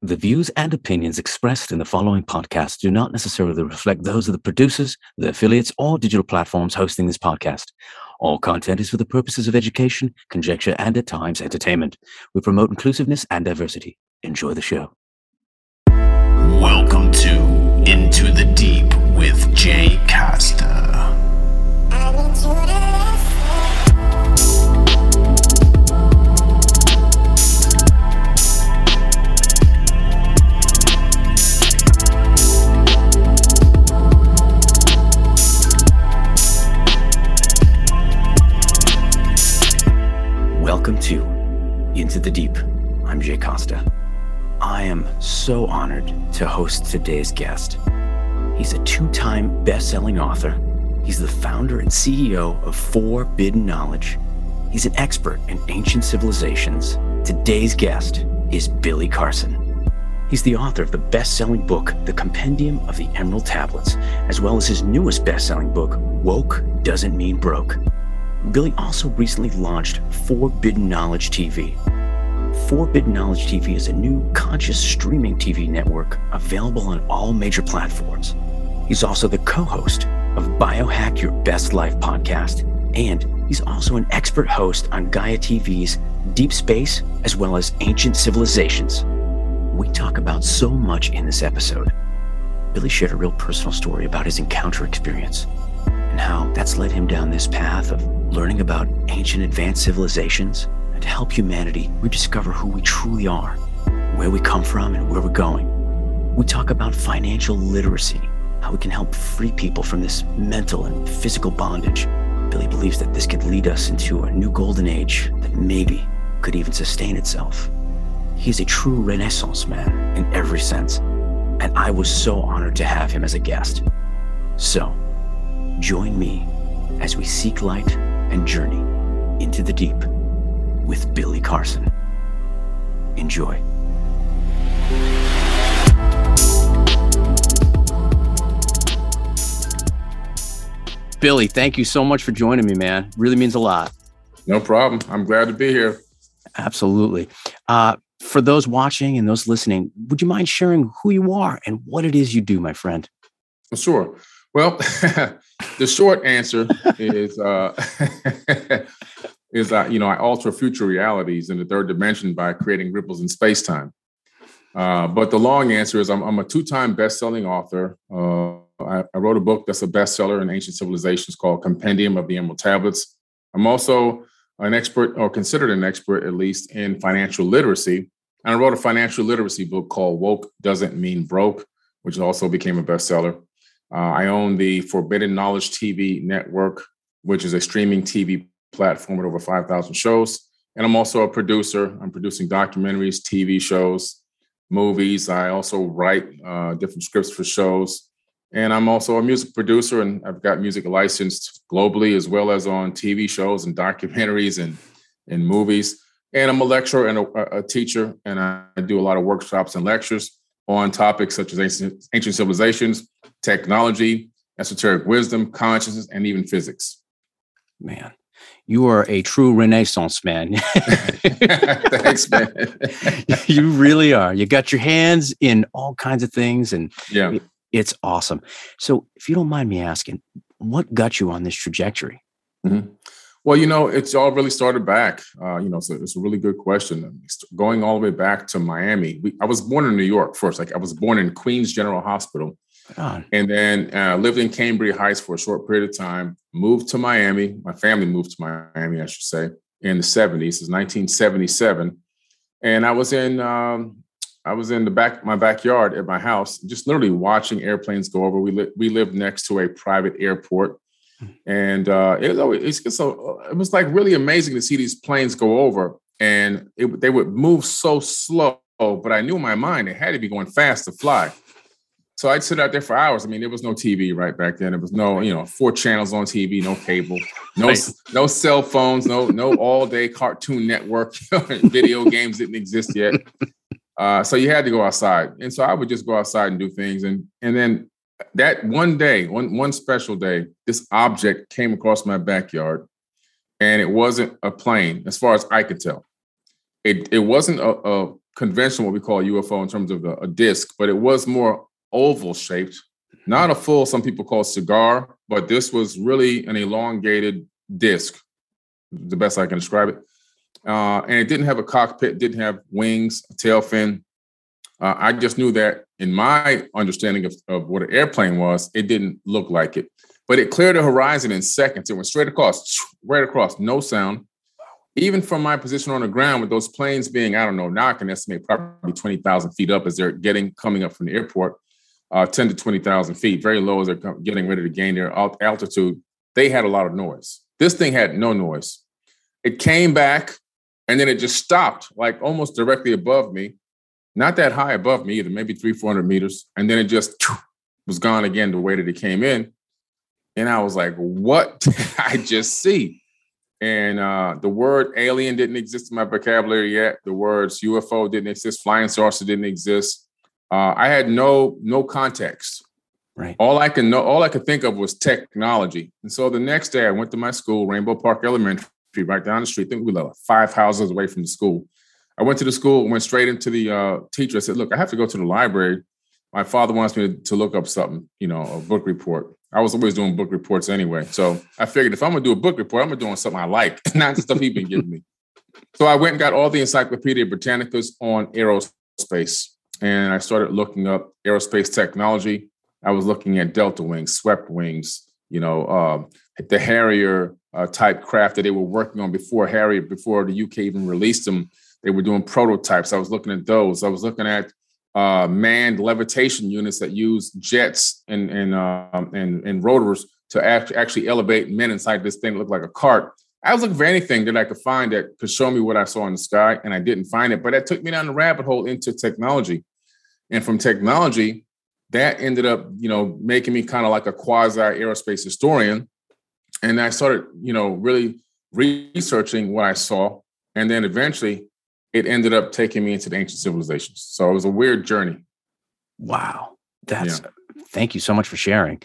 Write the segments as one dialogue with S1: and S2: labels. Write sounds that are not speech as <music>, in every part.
S1: The views and opinions expressed in the following podcast do not necessarily reflect those of the producers, the affiliates, or digital platforms hosting this podcast. All content is for the purposes of education, conjecture, and at times entertainment. We promote inclusiveness and diversity. Enjoy the show.
S2: Welcome to Into the Deep with Jay Costa.
S1: Into the Deep. I'm Jay Costa. I am so honored to host today's guest. He's a two time best selling author. He's the founder and CEO of Forbidden Knowledge. He's an expert in ancient civilizations. Today's guest is Billy Carson. He's the author of the best selling book, The Compendium of the Emerald Tablets, as well as his newest best selling book, Woke Doesn't Mean Broke. Billy also recently launched Forbidden Knowledge TV. Forbidden Knowledge TV is a new conscious streaming TV network available on all major platforms. He's also the co host of Biohack Your Best Life podcast, and he's also an expert host on Gaia TV's Deep Space as well as Ancient Civilizations. We talk about so much in this episode. Billy shared a real personal story about his encounter experience and how that's led him down this path of learning about ancient advanced civilizations and to help humanity rediscover who we truly are, where we come from, and where we're going. We talk about financial literacy, how we can help free people from this mental and physical bondage. Billy believes that this could lead us into a new golden age that maybe could even sustain itself. He's a true Renaissance man in every sense, and I was so honored to have him as a guest. So, Join me as we seek light and journey into the deep with Billy Carson. Enjoy. Billy, thank you so much for joining me, man. Really means a lot.
S3: No problem. I'm glad to be here.
S1: Absolutely. Uh, for those watching and those listening, would you mind sharing who you are and what it is you do, my friend?
S3: Sure. Well, <laughs> the short answer is uh, <laughs> is that you know I alter future realities in the third dimension by creating ripples in space time. Uh, but the long answer is I'm, I'm a two-time best-selling author. Uh, I, I, wrote a book that's a bestseller in ancient civilizations called Compendium of the Emerald Tablets. I'm also an expert, or considered an expert at least, in financial literacy. And I wrote a financial literacy book called Woke Doesn't Mean Broke, which also became a bestseller. Uh, I own the Forbidden Knowledge TV network, which is a streaming TV platform with over 5,000 shows. And I'm also a producer. I'm producing documentaries, TV shows, movies. I also write uh, different scripts for shows. And I'm also a music producer, and I've got music licensed globally as well as on TV shows and documentaries and, and movies. And I'm a lecturer and a, a teacher, and I do a lot of workshops and lectures on topics such as ancient, ancient civilizations, technology, esoteric wisdom, consciousness, and even physics.
S1: Man, you are a true Renaissance man. <laughs>
S3: Thanks, man.
S1: you really are. You got your hands in all kinds of things, and yeah, it's awesome. So, if you don't mind me asking, what got you on this trajectory?
S3: Mm-hmm. Well, you know, it's all really started back. Uh, you know, so it's a really good question. Going all the way back to Miami. We, I was born in New York first. Like I was born in Queens General Hospital, and then uh, lived in Cambria Heights for a short period of time. Moved to Miami. My family moved to Miami, I should say, in the '70s. It's 1977, and I was in. Um, I was in the back my backyard at my house, just literally watching airplanes go over. We li- we lived next to a private airport and uh, it was always it's so it was like really amazing to see these planes go over, and it, they would move so slow. But I knew in my mind it had to be going fast to fly. So I'd sit out there for hours. I mean, there was no TV right back then. There was no, you know, four channels on TV, no cable, no no cell phones, no no all day Cartoon Network. <laughs> Video games didn't exist yet. Uh, so you had to go outside, and so I would just go outside and do things. And and then that one day, one one special day, this object came across my backyard, and it wasn't a plane, as far as I could tell. It it wasn't a, a conventional, what we call a UFO in terms of a, a disc, but it was more oval shaped, not a full, some people call cigar, but this was really an elongated disc, the best I can describe it. Uh, and it didn't have a cockpit, didn't have wings, tail fin. Uh, I just knew that in my understanding of, of what an airplane was, it didn't look like it. But it cleared the horizon in seconds. It went straight across, <sniffs> right across, no sound. Even from my position on the ground, with those planes being, I don't know, now I can estimate probably 20,000 feet up as they're getting coming up from the airport, uh, 10 to 20,000 feet, very low as they're getting ready to gain their altitude. They had a lot of noise. This thing had no noise. It came back and then it just stopped, like almost directly above me, not that high above me either, maybe three, 400 meters. And then it just was gone again the way that it came in. And I was like, what did I just see? And uh, the word alien didn't exist in my vocabulary yet. The words UFO didn't exist. Flying saucer didn't exist. Uh, I had no no context.
S1: Right.
S3: All I can know, all I could think of was technology. And so the next day, I went to my school, Rainbow Park Elementary, right down the street. I think we were like five houses away from the school. I went to the school, went straight into the uh, teacher. I said, "Look, I have to go to the library. My father wants me to, to look up something, you know, a book report." I was always doing book reports anyway. So I figured if I'm gonna do a book report, I'm gonna do something I like, <laughs> not the stuff he's been giving me. So I went and got all the Encyclopedia Britannicas on aerospace. And I started looking up aerospace technology. I was looking at delta wings, swept wings, you know, uh, the Harrier uh, type craft that they were working on before Harrier, before the UK even released them. They were doing prototypes. I was looking at those. I was looking at uh, manned levitation units that use jets and and um, and, and rotors to act, actually elevate men inside this thing that looked like a cart. I was looking for anything that I could find that could show me what I saw in the sky, and I didn't find it. But that took me down the rabbit hole into technology, and from technology, that ended up, you know, making me kind of like a quasi aerospace historian. And I started, you know, really researching what I saw, and then eventually it ended up taking me into the ancient civilizations. So it was a weird journey.
S1: Wow. That's yeah. thank you so much for sharing.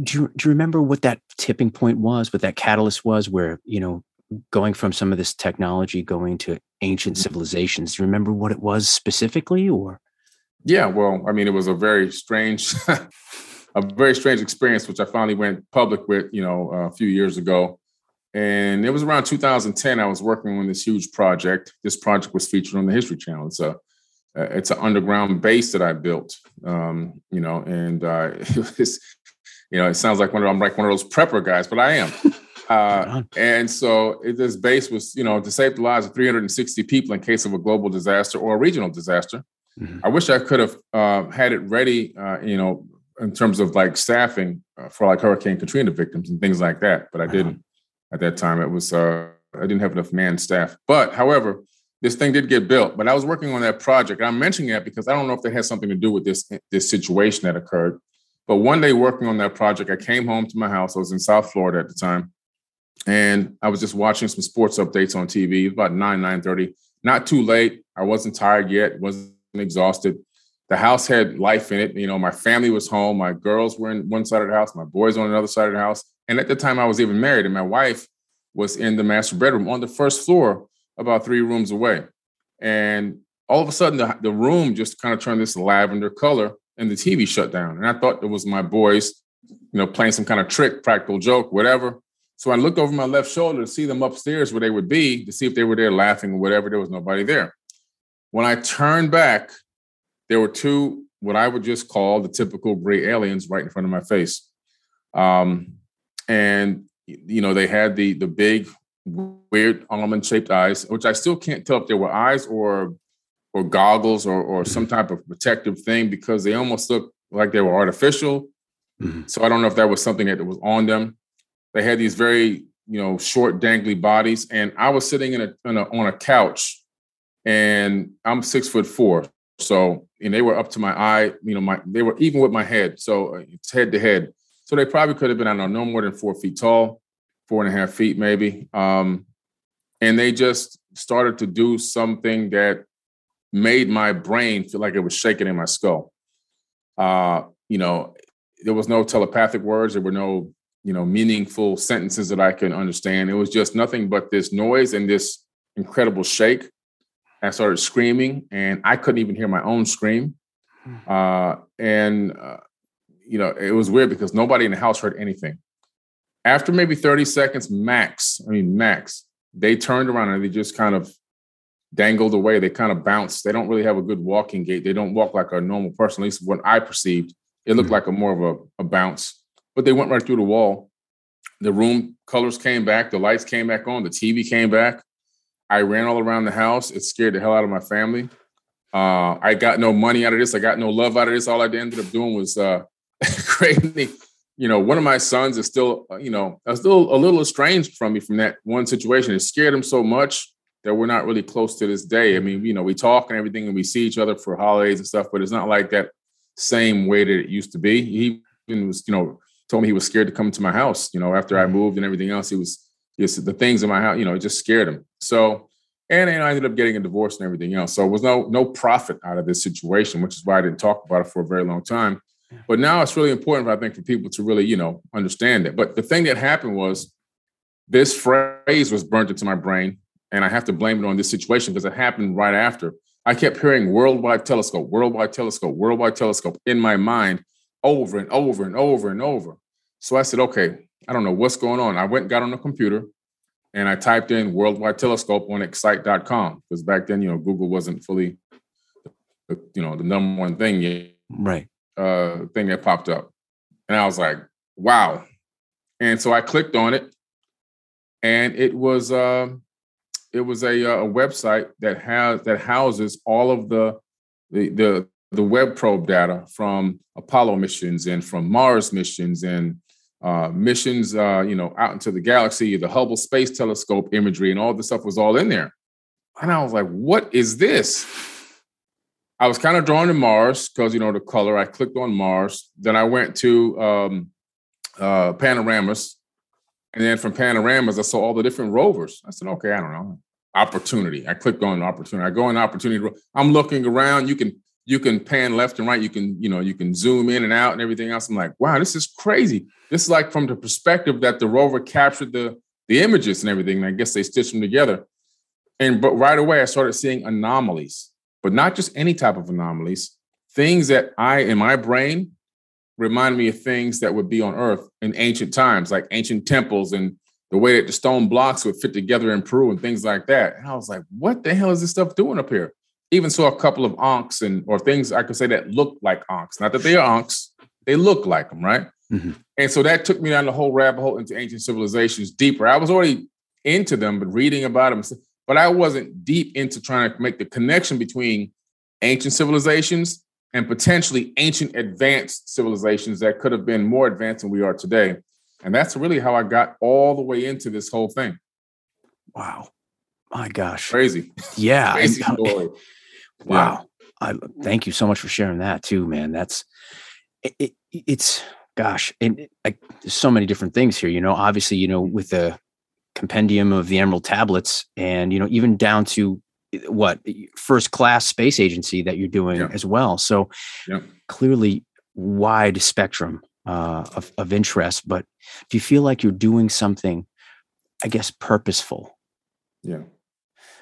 S1: Do you, do you remember what that tipping point was, what that catalyst was where, you know, going from some of this technology going to ancient mm-hmm. civilizations? Do you remember what it was specifically or?
S3: Yeah, well, I mean, it was a very strange, <laughs> a very strange experience, which I finally went public with, you know, a few years ago. And it was around 2010. I was working on this huge project. This project was featured on the History Channel. It's a it's an underground base that I built, um, you know, and uh, <laughs> it was, you know, it sounds like one of I'm like one of those prepper guys, but I am. <laughs> Uh, and so it, this base was, you know, to save the lives of 360 people in case of a global disaster or a regional disaster. Mm-hmm. I wish I could have uh, had it ready, uh, you know, in terms of like staffing uh, for like Hurricane Katrina victims and things like that, but I didn't at that time. It was uh, I didn't have enough man staff. But however, this thing did get built. But I was working on that project. I'm mentioning that because I don't know if that has something to do with this this situation that occurred. But one day working on that project, I came home to my house. I was in South Florida at the time, and I was just watching some sports updates on TV. It was about nine nine thirty. Not too late. I wasn't tired yet. wasn't exhausted. The house had life in it. You know, my family was home. My girls were in one side of the house. My boys on another side of the house. And at the time, I was even married, and my wife was in the master bedroom on the first floor, about three rooms away. And all of a sudden, the, the room just kind of turned this lavender color, and the TV shut down. And I thought it was my boys, you know, playing some kind of trick, practical joke, whatever. So I looked over my left shoulder to see them upstairs where they would be, to see if they were there laughing or whatever. There was nobody there. When I turned back, there were two, what I would just call the typical gray aliens right in front of my face. Um, and you know they had the the big weird almond shaped eyes, which I still can't tell if they were eyes or or goggles or or some type of protective thing because they almost looked like they were artificial. Mm-hmm. So I don't know if that was something that was on them. They had these very you know short dangly bodies, and I was sitting in a, in a on a couch, and I'm six foot four, so and they were up to my eye. You know, my they were even with my head, so uh, it's head to head. So they probably could have been, I don't know, no more than four feet tall, four and a half feet maybe. Um, and they just started to do something that made my brain feel like it was shaking in my skull. Uh, you know, there was no telepathic words. There were no, you know, meaningful sentences that I can understand. It was just nothing but this noise and this incredible shake. I started screaming, and I couldn't even hear my own scream. Hmm. Uh, and uh, you know, it was weird because nobody in the house heard anything. After maybe 30 seconds max, I mean max, they turned around and they just kind of dangled away. They kind of bounced. They don't really have a good walking gait. They don't walk like a normal person, at least what I perceived. It looked mm-hmm. like a more of a, a bounce, but they went right through the wall. The room colors came back, the lights came back on, the TV came back. I ran all around the house. It scared the hell out of my family. Uh, I got no money out of this. I got no love out of this. All I ended up doing was uh, <laughs> creating. You know, one of my sons is still, uh, you know, still a little estranged from me from that one situation. It scared him so much that we're not really close to this day. I mean, you know, we talk and everything, and we see each other for holidays and stuff, but it's not like that same way that it used to be. He even was, you know, told me he was scared to come to my house. You know, after I mm-hmm. moved and everything else, he was just the things in my house. You know, it just scared him. So, and, and I ended up getting a divorce and everything else. So, it was no no profit out of this situation, which is why I didn't talk about it for a very long time. But now it's really important, I think, for people to really, you know, understand it. But the thing that happened was this phrase was burnt into my brain, and I have to blame it on this situation because it happened right after. I kept hearing worldwide telescope, worldwide telescope, worldwide telescope in my mind over and over and over and over. So I said, okay, I don't know what's going on. I went and got on the computer and I typed in worldwide telescope on excite.com because back then, you know, Google wasn't fully, you know, the number one thing yet.
S1: Right.
S3: Uh, thing that popped up. And I was like, wow. And so I clicked on it and it was, uh, it was a, uh, a website that has that houses all of the the the the web probe data from Apollo missions and from Mars missions and uh, missions, uh, you know, out into the galaxy, the Hubble Space Telescope imagery, and all this stuff was all in there. And I was like, "What is this?" I was kind of drawn to Mars because you know the color. I clicked on Mars. Then I went to um, uh, panoramas, and then from panoramas, I saw all the different rovers. I said, "Okay, I don't know." Opportunity. I clicked on opportunity. I go in opportunity. I'm looking around. You can you can pan left and right. You can, you know, you can zoom in and out and everything else. I'm like, wow, this is crazy. This is like from the perspective that the rover captured the the images and everything. And I guess they stitched them together. And but right away I started seeing anomalies, but not just any type of anomalies, things that I in my brain remind me of things that would be on Earth in ancient times, like ancient temples and the way that the stone blocks would fit together in Peru and things like that. And I was like, what the hell is this stuff doing up here? Even saw a couple of ankhs and or things I could say that look like ankhs. Not that they are ankhs, they look like them, right? Mm-hmm. And so that took me down the whole rabbit hole into ancient civilizations deeper. I was already into them, but reading about them, but I wasn't deep into trying to make the connection between ancient civilizations and potentially ancient advanced civilizations that could have been more advanced than we are today. And that's really how I got all the way into this whole thing.
S1: Wow. My gosh.
S3: Crazy.
S1: Yeah. <laughs> Crazy <laughs> story. Wow. Yeah. I thank you so much for sharing that too, man. That's it, it it's gosh, and I, there's so many different things here. You know, obviously, you know, with the compendium of the Emerald tablets, and you know, even down to eh, what first class space agency that you're doing yeah. as well. So yeah. clearly, wide spectrum uh, of of interest. But do you feel like you're doing something, I guess, purposeful?
S3: Yeah.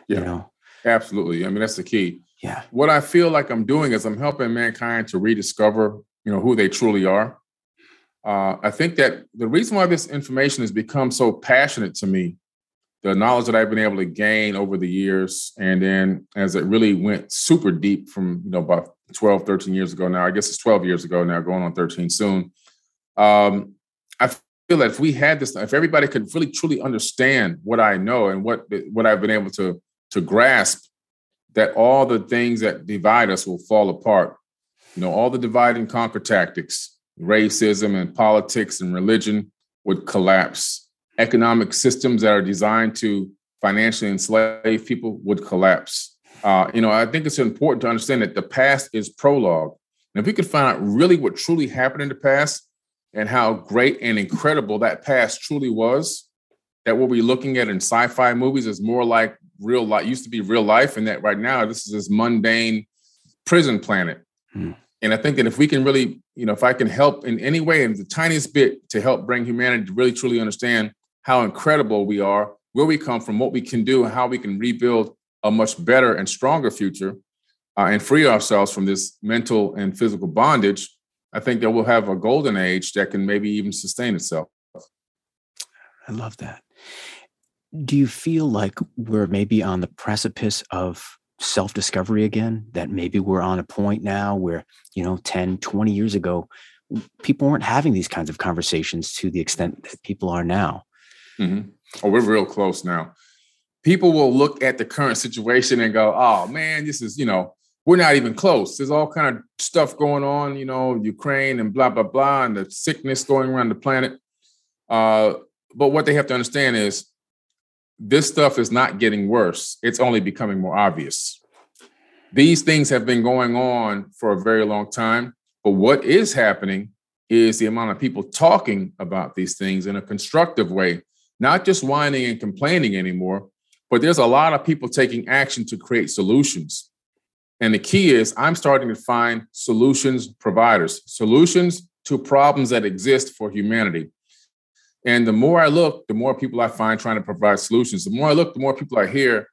S3: Yeah. You know? Absolutely. I mean, that's the key
S1: yeah.
S3: What I feel like I'm doing is I'm helping mankind to rediscover, you know, who they truly are. Uh, I think that the reason why this information has become so passionate to me, the knowledge that I've been able to gain over the years, and then as it really went super deep from, you know, about 12, 13 years ago now, I guess it's 12 years ago now, going on 13 soon. Um, I feel that if we had this, if everybody could really truly understand what I know and what what I've been able to to grasp that all the things that divide us will fall apart. You know, all the divide and conquer tactics, racism and politics and religion would collapse. Economic systems that are designed to financially enslave people would collapse. Uh, you know, I think it's important to understand that the past is prologue. And if we could find out really what truly happened in the past and how great and incredible that past truly was, that what we're looking at in sci-fi movies is more like real life used to be real life and that right now this is this mundane prison planet hmm. and i think that if we can really you know if i can help in any way in the tiniest bit to help bring humanity to really truly understand how incredible we are where we come from what we can do how we can rebuild a much better and stronger future uh, and free ourselves from this mental and physical bondage, I think that we'll have a golden age that can maybe even sustain itself.
S1: I love that. Do you feel like we're maybe on the precipice of self discovery again? That maybe we're on a point now where, you know, 10, 20 years ago, people weren't having these kinds of conversations to the extent that people are now.
S3: Mm-hmm. Oh, we're real close now. People will look at the current situation and go, "Oh man, this is you know we're not even close. There's all kind of stuff going on, you know, Ukraine and blah blah blah, and the sickness going around the planet." Uh, but what they have to understand is this stuff is not getting worse; it's only becoming more obvious. These things have been going on for a very long time but what is happening is the amount of people talking about these things in a constructive way, not just whining and complaining anymore, but there's a lot of people taking action to create solutions. And the key is I'm starting to find solutions providers, solutions to problems that exist for humanity. And the more I look, the more people I find trying to provide solutions. The more I look, the more people I hear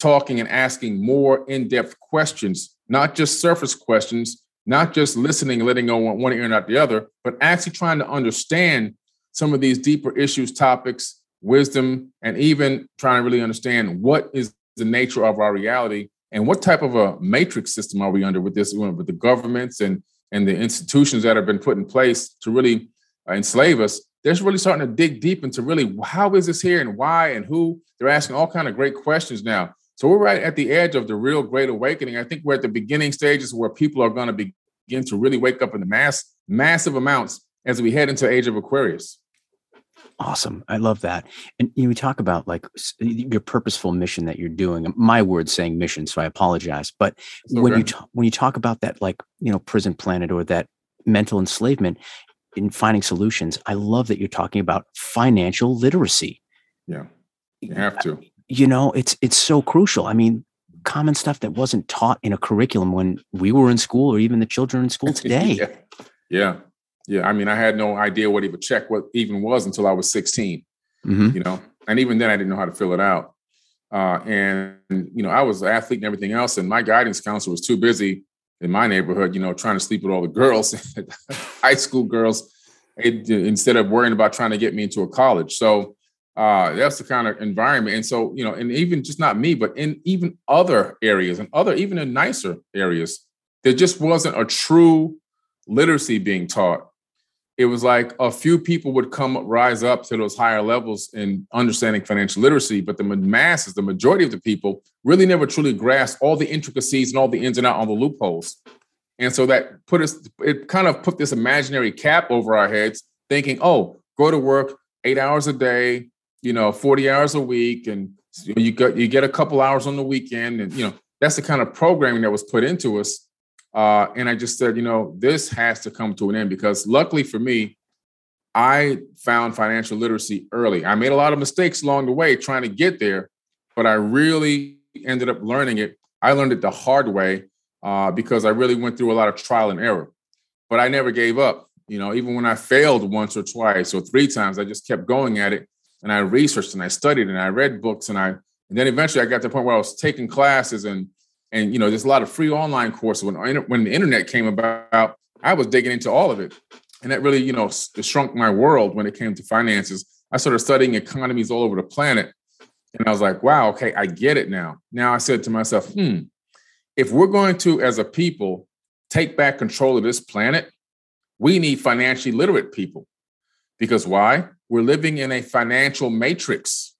S3: talking and asking more in depth questions, not just surface questions, not just listening, letting go one, ear and not the other, but actually trying to understand some of these deeper issues, topics, wisdom, and even trying to really understand what is the nature of our reality and what type of a matrix system are we under with this, with the governments and and the institutions that have been put in place to really enslave us. They're really starting to dig deep into really how is this here and why and who. They're asking all kind of great questions now. So we're right at the edge of the real great awakening. I think we're at the beginning stages where people are going to begin to really wake up in the mass, massive amounts as we head into age of Aquarius.
S1: Awesome. I love that. And you talk about like your purposeful mission that you're doing. My word saying mission, so I apologize. But okay. when you talk, when you talk about that like, you know, prison planet or that mental enslavement in finding solutions, I love that you're talking about financial literacy.
S3: Yeah. You have to
S1: you know it's it's so crucial i mean common stuff that wasn't taught in a curriculum when we were in school or even the children in school <laughs> today
S3: yeah. yeah yeah i mean i had no idea what even check what even was until i was 16 mm-hmm. you know and even then i didn't know how to fill it out uh, and you know i was an athlete and everything else and my guidance counselor was too busy in my neighborhood you know trying to sleep with all the girls <laughs> high school girls instead of worrying about trying to get me into a college so uh, that's the kind of environment. And so, you know, and even just not me, but in even other areas and other, even in nicer areas, there just wasn't a true literacy being taught. It was like a few people would come rise up to those higher levels in understanding financial literacy, but the masses, the majority of the people, really never truly grasped all the intricacies and all the ins and outs, all the loopholes. And so that put us, it kind of put this imaginary cap over our heads, thinking, oh, go to work eight hours a day, you know, 40 hours a week and you get you get a couple hours on the weekend and you know that's the kind of programming that was put into us uh, and i just said you know this has to come to an end because luckily for me i found financial literacy early. I made a lot of mistakes along the way trying to get there but i really ended up learning it. I learned it the hard way uh, because i really went through a lot of trial and error but i never gave up. You know even when i failed once or twice or three times i just kept going at it and I researched and I studied and I read books and I and then eventually I got to the point where I was taking classes and and you know there's a lot of free online courses. When when the internet came about I was digging into all of it. And that really you know shrunk my world when it came to finances. I started studying economies all over the planet. And I was like wow okay I get it now. Now I said to myself hmm if we're going to as a people take back control of this planet we need financially literate people. Because why? We're living in a financial matrix.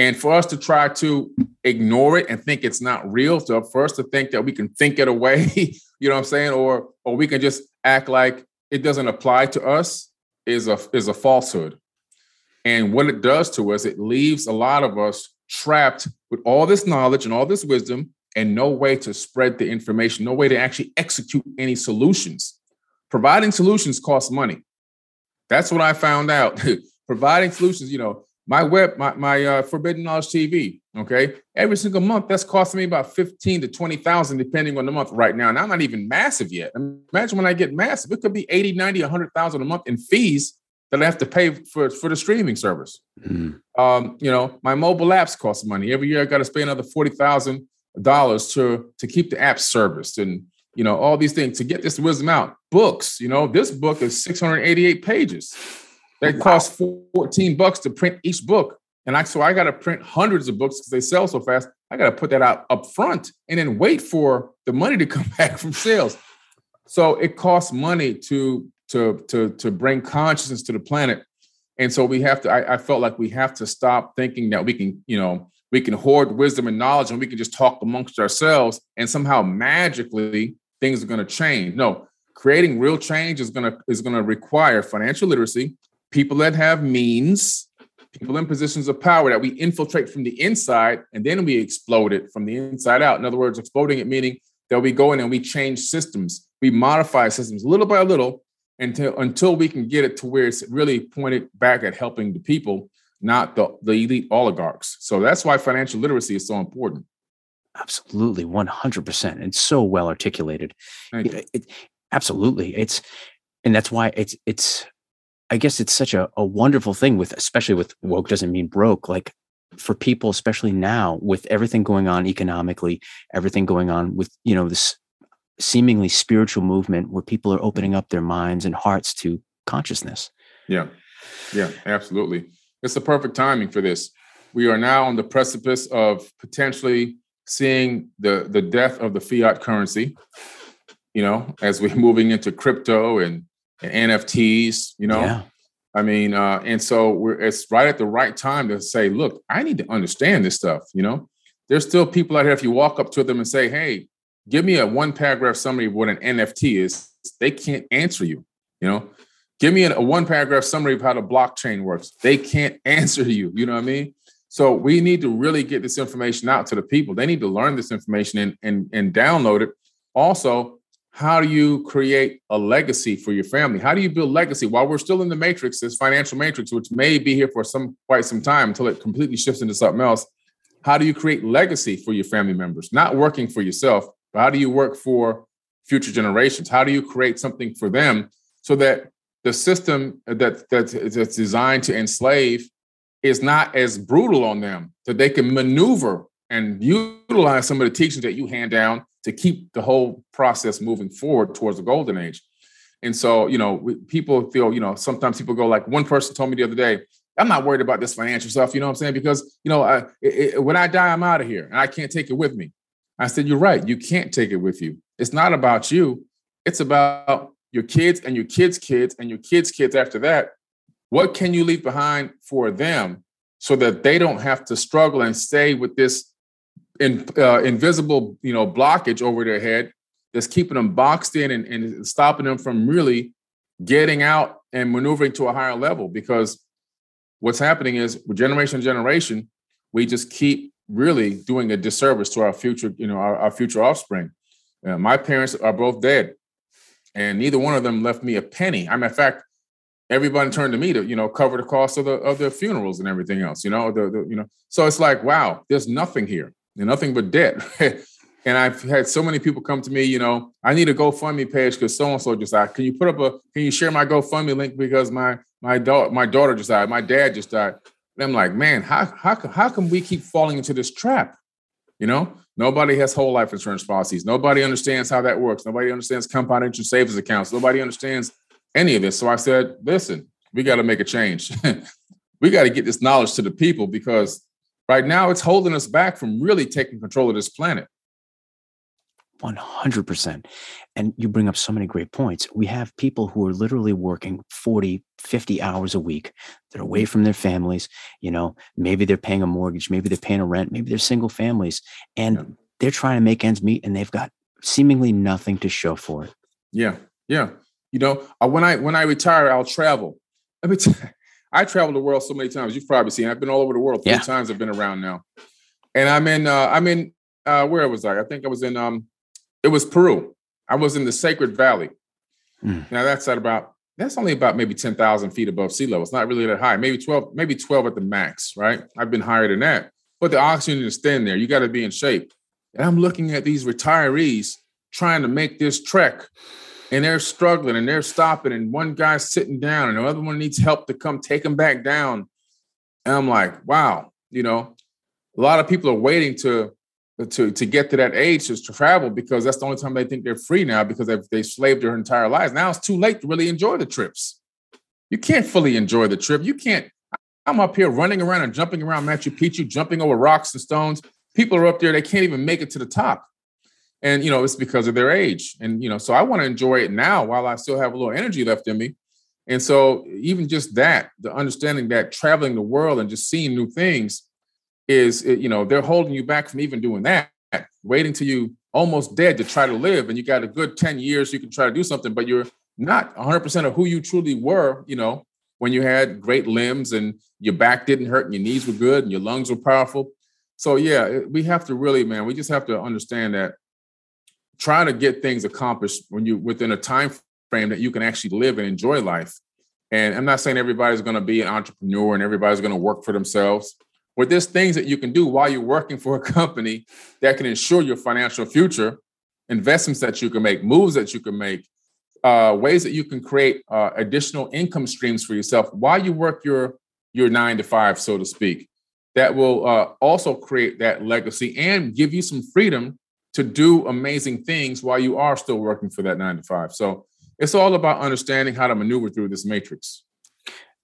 S3: And for us to try to ignore it and think it's not real, so for us to think that we can think it away, <laughs> you know what I'm saying, or or we can just act like it doesn't apply to us is a is a falsehood. And what it does to us, it leaves a lot of us trapped with all this knowledge and all this wisdom and no way to spread the information, no way to actually execute any solutions. Providing solutions costs money. That's what I found out. <laughs> Providing solutions, you know, my web, my, my uh, Forbidden Knowledge TV, okay, every single month that's costing me about 15 to 20,000 depending on the month right now. And I'm not even massive yet. Imagine when I get massive, it could be 80, 90, 100,000 a month in fees that I have to pay for for the streaming service. Mm. Um, you know, my mobile apps cost money. Every year I got to pay another forty thousand dollars to to keep the app serviced and you know all these things to get this wisdom out. Books, you know, this book is 688 pages. That wow. costs 14 bucks to print each book. And I so I got to print hundreds of books because they sell so fast. I got to put that out up front and then wait for the money to <laughs> come back from sales. So it costs money to to to to bring consciousness to the planet. And so we have to. I, I felt like we have to stop thinking that we can, you know, we can hoard wisdom and knowledge and we can just talk amongst ourselves and somehow magically things are going to change. No, creating real change is going to is going to require financial literacy, people that have means, people in positions of power that we infiltrate from the inside and then we explode it from the inside out. In other words, exploding it meaning that we go in and we change systems, we modify systems little by little until until we can get it to where it's really pointed back at helping the people, not the, the elite oligarchs. So that's why financial literacy is so important.
S1: Absolutely, one hundred percent. And so well articulated. It, it, absolutely, it's and that's why it's it's I guess it's such a, a wonderful thing with, especially with woke doesn't mean broke. Like for people, especially now with everything going on economically, everything going on with, you know, this seemingly spiritual movement where people are opening up their minds and hearts to consciousness.
S3: Yeah. Yeah, absolutely. It's the perfect timing for this. We are now on the precipice of potentially seeing the the death of the fiat currency, you know, as we're <laughs> moving into crypto and and NFTs, you know. Yeah. I mean, uh, and so we're it's right at the right time to say, look, I need to understand this stuff, you know. There's still people out here, if you walk up to them and say, hey, give me a one paragraph summary of what an NFT is, they can't answer you, you know. Give me a, one paragraph summary of how the blockchain works. They can't <laughs> answer you, you know what I mean? So we need to really get this information out to the people. They need to learn this information and and, and download it. Also, how do you create a legacy for your family? How do you build legacy while we're still in the matrix, this financial matrix, which may be here for some quite some time until it completely shifts into something else? How do you create legacy for your family members? Not working for yourself, but how do you work for future generations? How do you create something for them so that the system that that's designed to enslave is not as brutal on them, that they can maneuver and utilize some of the teachings that you hand down to keep the whole process moving forward towards the golden age. And so, you know, people feel, you know, sometimes people go like, one person told me the other day, I'm not worried about this financial stuff. You know what I'm saying? Because, you know, I, it, it, when I die, I'm out of here and I can't take it with me. I said, You're right. You can't take it with you. It's not about you, it's about your kids and your kids' kids and your kids' kids after that. What can you leave behind for them so that they don't have to struggle and stay with this in, uh, invisible, you know, blockage over their head that's keeping them boxed in and, and stopping them from really getting out and maneuvering to a higher level. Because what's happening is, generation to generation, we just keep really doing a disservice to our future, you know, our, our future offspring. Uh, my parents are both dead, and neither one of them left me a penny. I mean, in fact, everybody turned to me to, you know, cover the cost of the of their funerals and everything else. You know, the, the you know, so it's like, wow, there's nothing here nothing but debt. <laughs> and I've had so many people come to me, you know, I need a GoFundMe page because so and so just died. Can you put up a? Can you share my GoFundMe link because my my daughter my daughter just died, my dad just died. And I'm like, man, how how how can we keep falling into this trap? You know, nobody has whole life insurance policies. Nobody understands how that works. Nobody understands compound interest savings accounts. Nobody understands any of this. So I said, listen, we got to make a change. <laughs> we got to get this knowledge to the people because Right now, it's holding us back from really taking control of this planet.
S1: 100%. And you bring up so many great points. We have people who are literally working 40, 50 hours a week. They're away from their families. You know, maybe they're paying a mortgage, maybe they're paying a rent, maybe they're single families, and yeah. they're trying to make ends meet and they've got seemingly nothing to show for it.
S3: Yeah. Yeah. You know, uh, when I when I retire, I'll travel. Let me t- I traveled the world so many times. You've probably seen. I've been all over the world three yeah. times. I've been around now, and I'm in. Uh, I'm in. Uh, where was I? I think I was in. Um, it was Peru. I was in the Sacred Valley. Mm. Now that's at about. That's only about maybe ten thousand feet above sea level. It's not really that high. Maybe twelve. Maybe twelve at the max. Right. I've been higher than that. But the oxygen is thin there. You got to be in shape. And I'm looking at these retirees trying to make this trek and they're struggling and they're stopping, and one guy's sitting down, and the other one needs help to come take him back down. And I'm like, wow, you know, a lot of people are waiting to to to get to that age to travel because that's the only time they think they're free now because they've they slaved their entire lives. Now it's too late to really enjoy the trips. You can't fully enjoy the trip. You can't. I'm up here running around and jumping around Machu Picchu, jumping over rocks and stones. People are up there; they can't even make it to the top, and you know it's because of their age. And you know, so I want to enjoy it now while I still have a little energy left in me. And so, even just that, the understanding that traveling the world and just seeing new things is, you know, they're holding you back from even doing that, waiting till you almost dead to try to live. And you got a good 10 years you can try to do something, but you're not 100% of who you truly were, you know, when you had great limbs and your back didn't hurt and your knees were good and your lungs were powerful. So, yeah, we have to really, man, we just have to understand that trying to get things accomplished when you within a time frame that you can actually live and enjoy life. And I'm not saying everybody's going to be an entrepreneur and everybody's going to work for themselves, but there's things that you can do while you're working for a company that can ensure your financial future, investments that you can make, moves that you can make, uh, ways that you can create uh, additional income streams for yourself while you work your your nine to five, so to speak. That will uh, also create that legacy and give you some freedom to do amazing things while you are still working for that nine to five. So it's all about understanding how to maneuver through this matrix.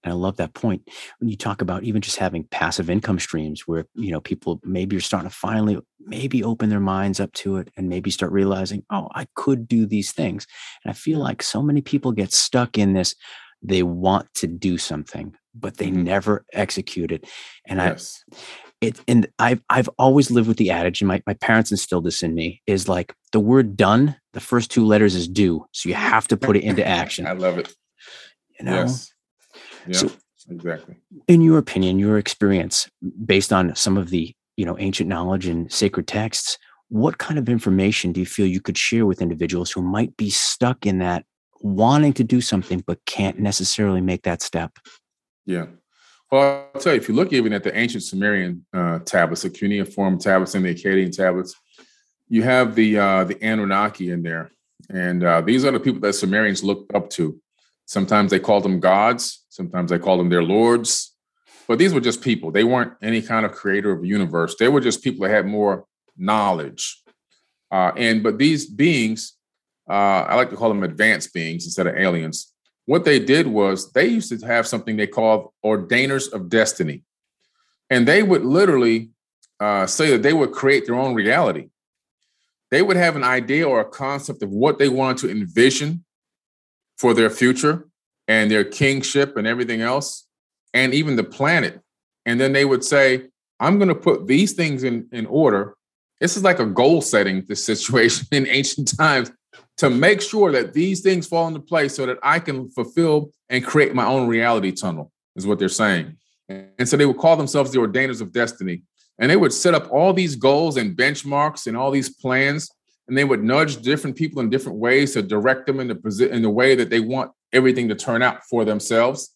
S1: And I love that point when you talk about even just having passive income streams where, you know, people maybe are starting to finally maybe open their minds up to it and maybe start realizing, oh, I could do these things. And I feel like so many people get stuck in this. They want to do something, but they mm-hmm. never execute it. And yes. I, it and I've I've always lived with the adage, and my, my parents instilled this in me, is like the word done, the first two letters is do. So you have to put it into action. <laughs>
S3: I love it.
S1: You know? Yes.
S3: Yeah, so, exactly.
S1: In your opinion, your experience, based on some of the you know ancient knowledge and sacred texts, what kind of information do you feel you could share with individuals who might be stuck in that wanting to do something but can't necessarily make that step?
S3: Yeah. Well, I'll tell you, if you look even at the ancient Sumerian uh, tablets, the cuneiform tablets and the Akkadian tablets, you have the uh, the Anunnaki in there, and uh, these are the people that Sumerians looked up to. Sometimes they called them gods, sometimes they called them their lords, but these were just people. They weren't any kind of creator of the universe. They were just people that had more knowledge. Uh, and but these beings, uh, I like to call them advanced beings instead of aliens what they did was they used to have something they called ordainers of destiny. And they would literally uh, say that they would create their own reality. They would have an idea or a concept of what they wanted to envision for their future and their kingship and everything else, and even the planet. And then they would say, I'm going to put these things in, in order. This is like a goal setting this situation <laughs> in ancient times to make sure that these things fall into place so that I can fulfill and create my own reality tunnel, is what they're saying. And so they would call themselves the ordainers of destiny. And they would set up all these goals and benchmarks and all these plans. And they would nudge different people in different ways to direct them in the, in the way that they want everything to turn out for themselves.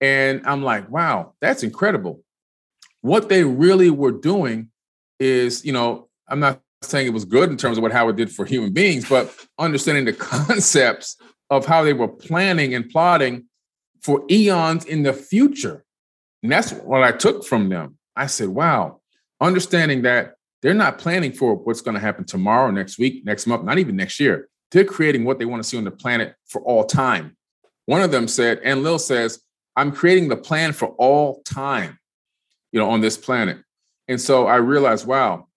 S3: And I'm like, wow, that's incredible. What they really were doing is, you know, I'm not saying it was good in terms of what Howard did for human beings, but understanding the <laughs> concepts of how they were planning and plotting for eons in the future. And that's what I took from them. I said, wow, understanding that they're not planning for what's going to happen tomorrow, next week, next month, not even next year. They're creating what they want to see on the planet for all time. One of them said, Enlil says, I'm creating the plan for all time, you know, on this planet. And so I realized, wow,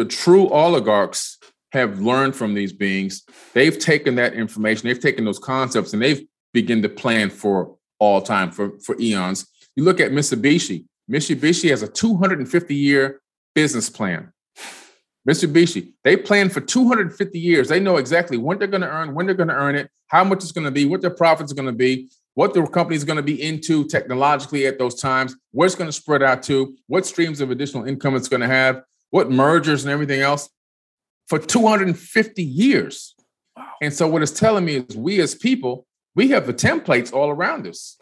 S3: the true oligarchs have learned from these beings. They've taken that information, they've taken those concepts, and they've begun to plan for all time, for, for eons. You look at Mitsubishi. Mitsubishi has a 250 year business plan. Mitsubishi, they plan for 250 years. They know exactly when they're going to earn, when they're going to earn it, how much it's going to be, what their profits are going to be, what the company is going to be into technologically at those times, where it's going to spread out to, what streams of additional income it's going to have what mergers and everything else for 250 years. Wow. And so what it's telling me is we as people, we have the templates all around us.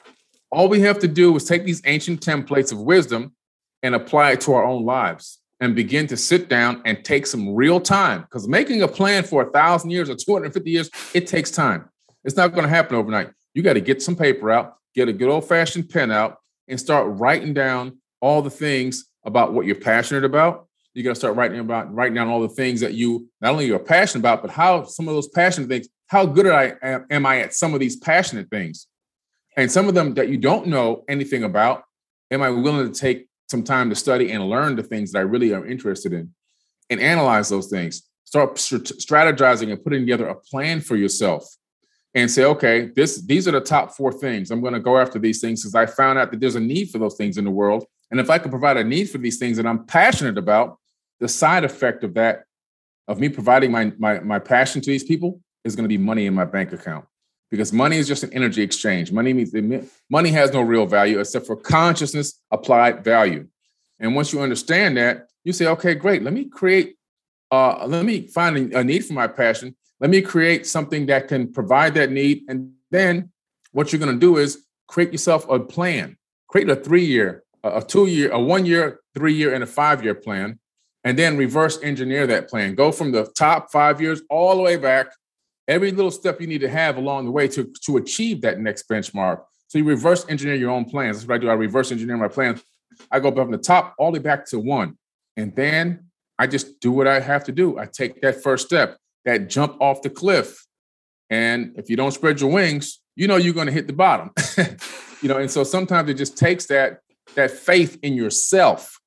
S3: All we have to do is take these ancient templates of wisdom and apply it to our own lives. and begin to sit down and take some real time. Because making a plan for a thousand years or 250 years, it takes time. It's not going to happen overnight. You got to get some paper out, get a good old fashioned pen out, and start writing down all the things about what you're passionate about. You got to start writing about writing down all the things that you not only you're passionate about, but how some of those passionate things. How good I am, am I at some of these passionate things, and some of them that you don't know anything about. Am I willing to take some time to study and learn the things that I really am interested in, and analyze those things? Start strategizing and putting together a plan for yourself and say, okay, this these are the top four things. I'm going to go after these things because I found out that there's a need for those things in the world. And if I can provide a need for these things that I'm passionate about, the side effect of that, of me providing my my, my passion to these people, is going to be money in my bank account. Because money is just an energy exchange. Money means money has no real value except for consciousness applied value. And once you understand that, you say, okay, great. Let me create. Uh, let me find a need for my passion let me create something that can provide that need. And then what you're going to do is create yourself a plan, create a three year, a two year, a one year, three year, and a five year plan. And then reverse engineer that plan. Go from the top five years all the way back, every little step you need to have along the way to, to achieve that next benchmark. So you reverse engineer your own plans. That's what I do. I reverse engineer my plans. I go from the top all the way back to one. And then I just do what I have to do. I take that first step that jump off the cliff. And if you don't spread your wings, you know you're going to hit the bottom. <laughs> you know, and so sometimes it just takes that that faith in yourself,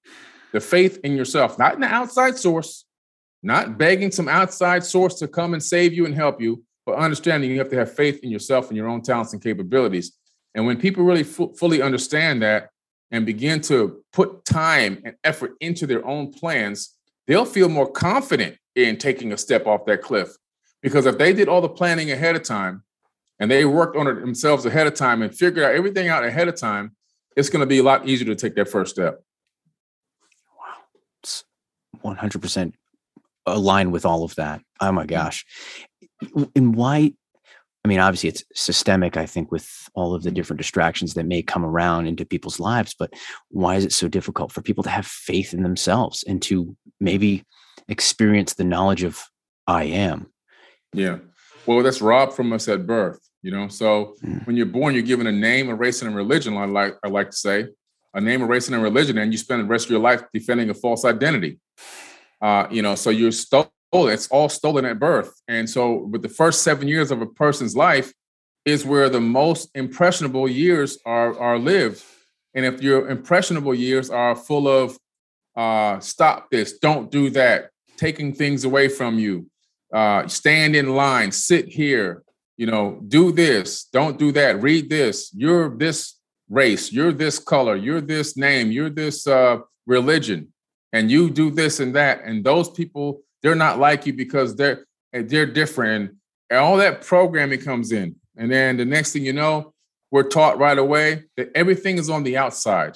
S3: the faith in yourself, not in the outside source, not begging some outside source to come and save you and help you, but understanding you have to have faith in yourself and your own talents and capabilities. And when people really f- fully understand that and begin to put time and effort into their own plans, they'll feel more confident in taking a step off that cliff. Because if they did all the planning ahead of time and they worked on it themselves ahead of time and figured out everything out ahead of time, it's going to be a lot easier to take that first step.
S1: Wow. It's 100% aligned with all of that. Oh my gosh. And why? I mean, obviously, it's systemic, I think, with all of the different distractions that may come around into people's lives. But why is it so difficult for people to have faith in themselves and to maybe experience the knowledge of I am.
S3: Yeah. Well, that's robbed from us at birth, you know. So mm. when you're born, you're given a name, a race, and a religion, I like I like to say. A name, a race, and a religion, and you spend the rest of your life defending a false identity. Uh, you know, so you're stolen. It's all stolen at birth. And so with the first seven years of a person's life is where the most impressionable years are are lived. And if your impressionable years are full of uh, stop this, don't do that, taking things away from you, uh, stand in line, sit here, you know, do this, don't do that, read this, you're this race, you're this color, you're this name, you're this uh, religion, and you do this and that. And those people, they're not like you because they're they're different. And all that programming comes in. And then the next thing you know, we're taught right away that everything is on the outside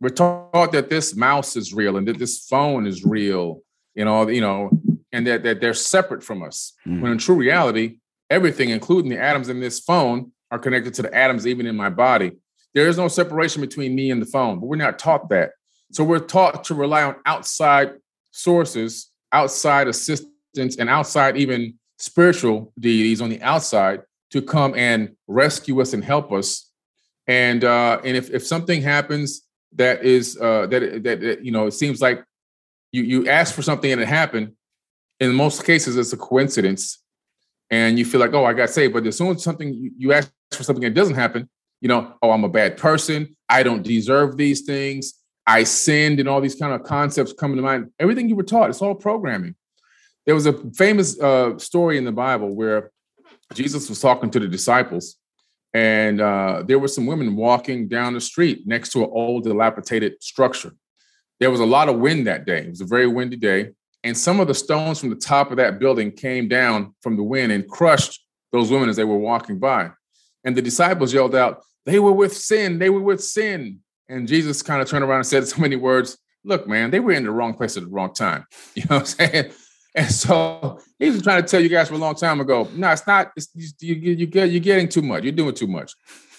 S3: we're taught that this mouse is real and that this phone is real, you know, you know, and that, that they're separate from us. Mm. When in true reality, everything, including the atoms in this phone, are connected to the atoms even in my body. There is no separation between me and the phone, but we're not taught that. So we're taught to rely on outside sources, outside assistance, and outside even spiritual deities on the outside to come and rescue us and help us. And uh, and if, if something happens that is uh, that, that that you know it seems like you you ask for something and it happened. In most cases, it's a coincidence, and you feel like, oh, I got saved. But as soon as something you, ask for something that doesn't happen, you know, oh, I'm a bad person. I don't deserve these things. I sinned, and all these kind of concepts come to mind. Everything you were taught, it's all programming. There was a famous uh, story in the Bible where Jesus was talking to the disciples, and uh, there were some women walking down the street next to an old dilapidated structure. There was a lot of wind that day. It was a very windy day, and some of the stones from the top of that building came down from the wind and crushed those women as they were walking by. And the disciples yelled out, "They were with sin. They were with sin." And Jesus kind of turned around and said so many words, "Look, man, they were in the wrong place at the wrong time." <laughs> You know what I'm saying? And so he was trying to tell you guys for a long time ago. No, it's not. It's, you, you, you get, you're getting too much. You're doing too much.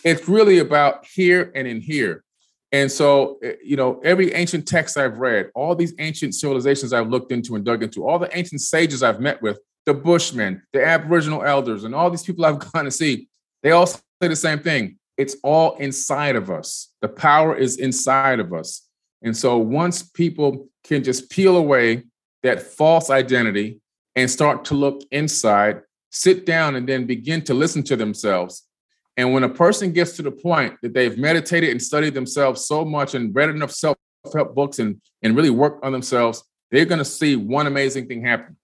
S3: It's really about here and in here. And so, eh, you know, every ancient text I've read, all these ancient civilizations I've looked into and dug into, all the ancient sages I've met with, the Bushmen, the Aboriginal elders, and all these people I've <laughs> gone to see, they all say the same thing. It's all inside of us. The power is inside of us. And so once people can just peel away that false identity and start to look inside, sit down and then begin to listen to themselves. And when a person gets to the point that they've meditated and studied themselves so much and read enough self-help books and, and really worked on themselves, they're going to see one amazing thing happen.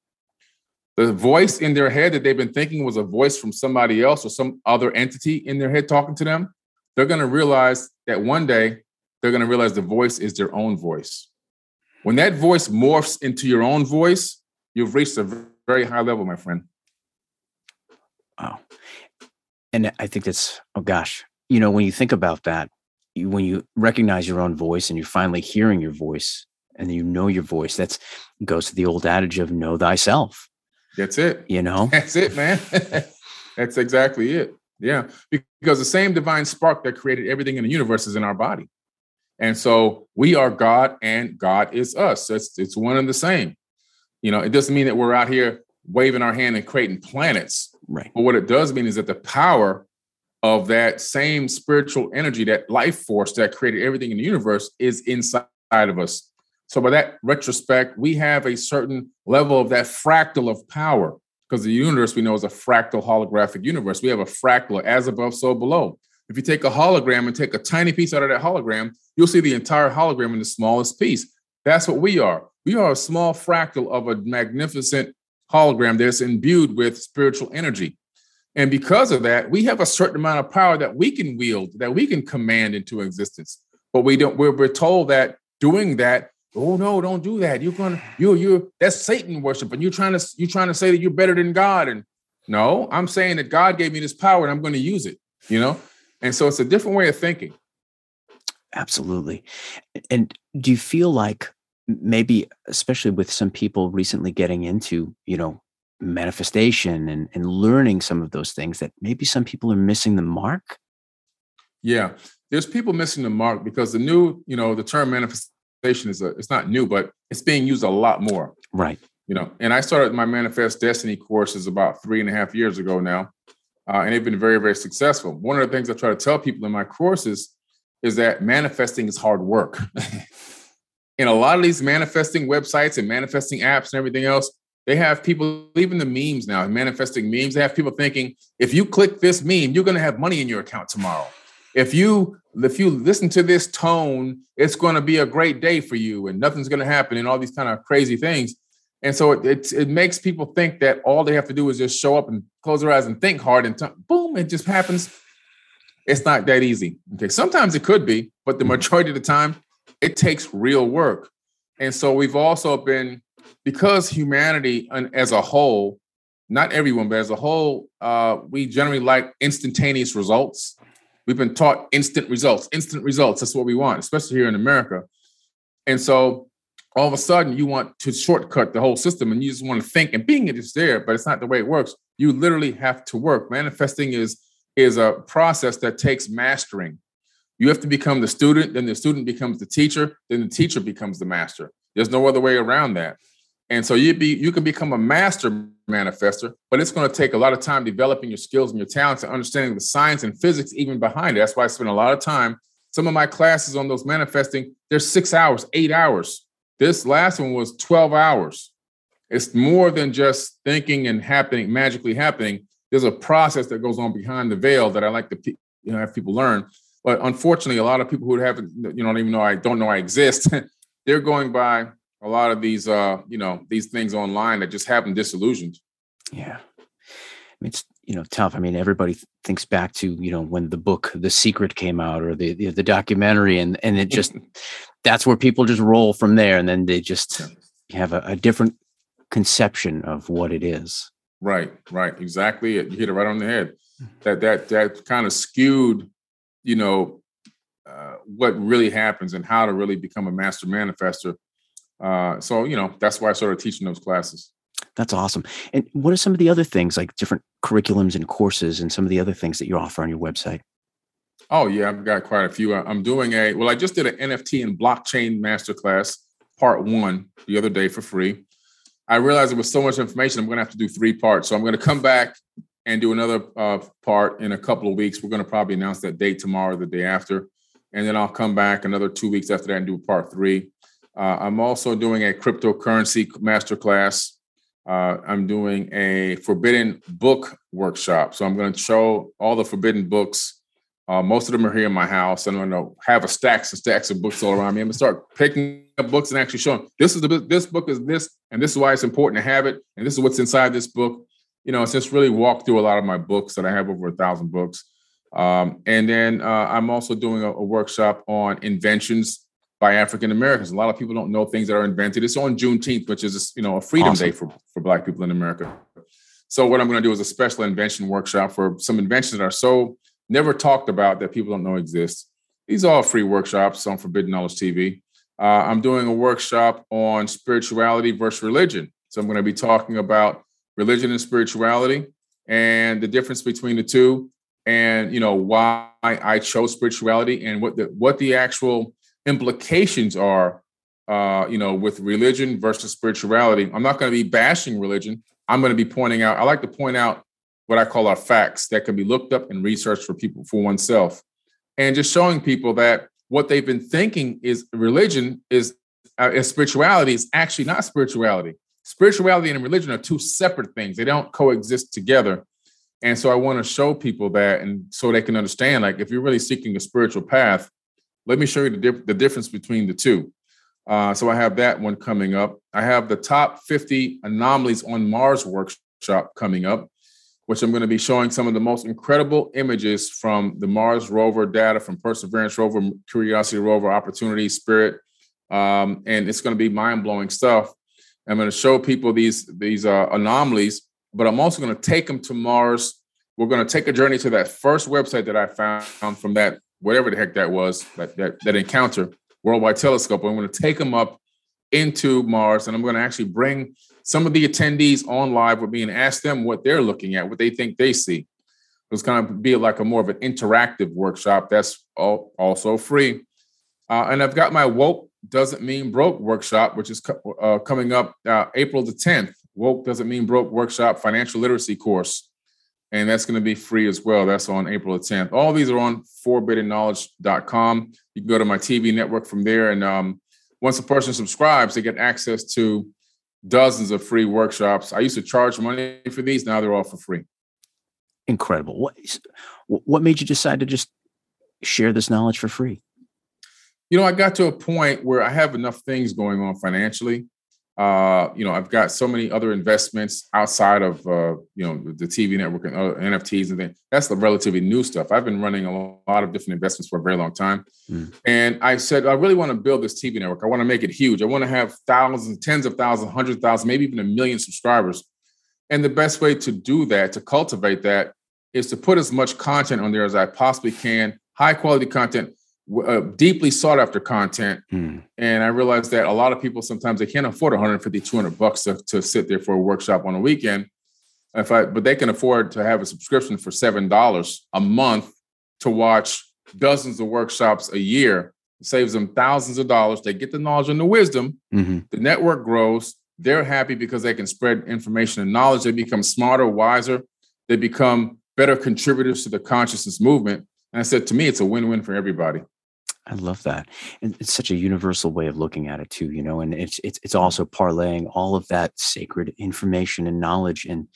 S3: The voice in their head that they've been thinking was a voice from somebody else or some other entity in their head talking to them. They're going to realize that one day they're going to realize the voice is their own voice. When that voice morphs into your own voice, you've reached a very high level, my friend.
S1: Wow. And I think that's, oh gosh, you know, when you think about that, you, when you recognize your own voice and you're finally hearing your voice and you know your voice, that's goes to the old adage of know thyself.
S3: That's it.
S1: You <laughs> know,
S3: that's it, man. <laughs> that's exactly it. Yeah. Because the same divine spark that created everything in the universe is in our body. And so we are God and God is us. It's, it's one and the same. You know, it doesn't mean that we're out here waving our hand and creating planets.
S1: Right.
S3: But what it does mean is that the power of that same spiritual energy, that life force that created everything in the universe is inside of us. So by that retrospect, we have a certain level of that fractal of power because the universe we know is a fractal holographic universe. We have a fractal as above, so below. If you take a hologram and take a tiny piece out of that hologram, you'll see the entire hologram in the smallest piece. That's what we are. We are a small fractal of a magnificent hologram that's imbued with spiritual energy. And because of that, we have a certain amount of power that we can wield, that we can command into existence. But we don't, we're, we're told that doing that, oh no, don't do that. You're gonna, you, you, that's Satan worship. And you're trying to, you're trying to say that you're better than God. And no, I'm saying that God gave me this power and I'm going to use it, you know? And so it's a different way of thinking.
S1: Absolutely. And do you feel like maybe especially with some people recently getting into you know manifestation and, and learning some of those things that maybe some people are missing the mark?
S3: Yeah there's people missing the mark because the new you know the term manifestation is a it's not new but it's being used a lot more.
S1: Right.
S3: You know and i started my manifest destiny courses about three and a half years ago now uh, and they've been very very successful. One of the things i try to tell people in my courses is that manifesting is hard work <laughs> in a lot of these manifesting websites and manifesting apps and everything else, they have people, even the memes now, manifesting memes, they have people thinking, if you click this meme, you're going to have money in your account tomorrow. If you if you listen to this tone, it's going to be a great day for you and nothing's going to happen and all these kind of crazy things. And so it, it, it makes people think that all they have to do is just show up and close their eyes and think hard and t- boom, it just happens. It's not that easy. Okay. Sometimes it could be, but the mm-hmm. majority of the time, it takes real work. And so we've also been, because humanity as a whole, not everyone, but as a whole, uh, we generally like instantaneous results. We've been taught instant results, instant results. That's what we want, especially here in America. And so all of a sudden you want to shortcut the whole system and you just want to think and being it is there, but it's not the way it works. You literally have to work. Manifesting is is a process that takes mastering. You have to become the student, then the student becomes the teacher, then the teacher becomes the master. There's no other way around that. And so you be you can become a master manifester, but it's going to take a lot of time developing your skills and your talents and understanding the science and physics even behind it. That's why I spend a lot of time. Some of my classes on those manifesting, they're six hours, eight hours. This last one was 12 hours. It's more than just thinking and happening, magically happening. There's a process that goes on behind the veil that I like to you know have people learn. But unfortunately, a lot of people who haven't, you know, don't even know I don't know I exist, <laughs> they're going by a lot of these, uh, you know, these things online that just have them disillusioned.
S1: Yeah, it's you know tough. I mean, everybody thinks back to you know when the book The Secret came out or the the, the documentary, and and it just <laughs> that's where people just roll from there, and then they just have a, a different conception of what it is.
S3: Right, right, exactly. You hit it right on the head. Mm. That that that kind of skewed you know, uh, what really happens and how to really become a master manifester. Uh, so, you know, that's why I started teaching those classes.
S1: That's awesome. And what are some of the other things, like different curriculums and courses, and some of the other things that you offer on your website?
S3: Oh yeah, I've got quite a few. I'm doing a well. I just did an NFT and blockchain masterclass part one the other day for free. I realized it was so much information. I'm going to have to do three parts. So I'm going to come back and do another uh, part in a couple of weeks. We're going to probably announce that date tomorrow, or the day after, and then I'll come back another two weeks after that and do part three. Uh, I'm also doing a cryptocurrency masterclass. Uh, I'm doing a forbidden book workshop. So I'm going to show all the forbidden books. Uh, most of them are here in my house. And I'm going to have a stacks and stacks of books all around me. I'm going to start picking up books and actually showing this is the this book is this, and this is why it's important to have it, and this is what's inside this book. You know, it's just really walk through a lot of my books that I have over a thousand books. Um, and then uh, I'm also doing a, a workshop on inventions by African Americans. A lot of people don't know things that are invented. It's on Juneteenth, which is you know a freedom awesome. day for, for Black people in America. So what I'm going to do is a special invention workshop for some inventions that are so never talked about that people don't know exist. These are all free workshops on Forbidden Knowledge TV. Uh, I'm doing a workshop on spirituality versus religion. So I'm going to be talking about religion and spirituality and the difference between the two, and you know why I chose spirituality and what the what the actual implications are, uh, you know, with religion versus spirituality. I'm not going to be bashing religion. I'm going to be pointing out, I like to point out what I call our facts that can be looked up and researched for people for oneself. And just showing people that what they've been thinking is religion is, uh, is spirituality is actually not spirituality. Spirituality and religion are two separate things. They don't coexist together. And so I want to show people that and so they can understand like if you're really seeking a spiritual path, let me show you the, dif- the difference between the two. Uh, so I have that one coming up. I have the top 50 anomalies on Mars workshop coming up, which I'm going to be showing some of the most incredible images from the Mars rover data from Perseverance rover, Curiosity rover, Opportunity, Spirit, um, and it's going to be mind blowing stuff. I'm going to show people these these uh, anomalies, but I'm also going to take them to Mars. We're going to take a journey to that first website that I found from that whatever the heck that was, that that, that encounter, Worldwide Telescope. I'm going to take them up into Mars, and I'm going to actually bring some of the attendees on live with me and ask them what they're looking at, what they think they see. It's going to be like a more of an interactive workshop that's all, also free. Uh, and I've got my woke doesn't mean broke workshop, which is co- uh, coming up uh, April the 10th. Woke doesn't mean broke workshop financial literacy course and that's going to be free as well. That's on April the 10th. All these are on forbiddenknowledge.com. You can go to my TV network from there. And um, once a person subscribes, they get access to dozens of free workshops. I used to charge money for these. Now they're all for free.
S1: Incredible. What, what made you decide to just share this knowledge for free?
S3: You know, I got to a point where I have enough things going on financially uh, you know, I've got so many other investments outside of uh, you know the TV network and other NFTs and things. That's the relatively new stuff. I've been running a lot of different investments for a very long time, mm. and I said I really want to build this TV network. I want to make it huge. I want to have thousands, tens of thousands, hundreds of thousands, maybe even a million subscribers. And the best way to do that, to cultivate that, is to put as much content on there as I possibly can, high quality content uh, deeply sought after content. Mm. And I realized that a lot of people sometimes they can't afford 150, 200 bucks to, to sit there for a workshop on a weekend. If I, but they can afford to have a subscription for $7 a month to watch dozens of workshops a year. It saves them thousands of dollars. They get the knowledge and the wisdom. Mm-hmm. The network grows. They're happy because they can spread information and knowledge. They become smarter, wiser. They become better contributors to the consciousness movement. And I said, to me, it's a win win for everybody.
S1: I love that. And it's such a universal way of looking at it too, you know, and it's it's it's also parlaying all of that sacred information and knowledge and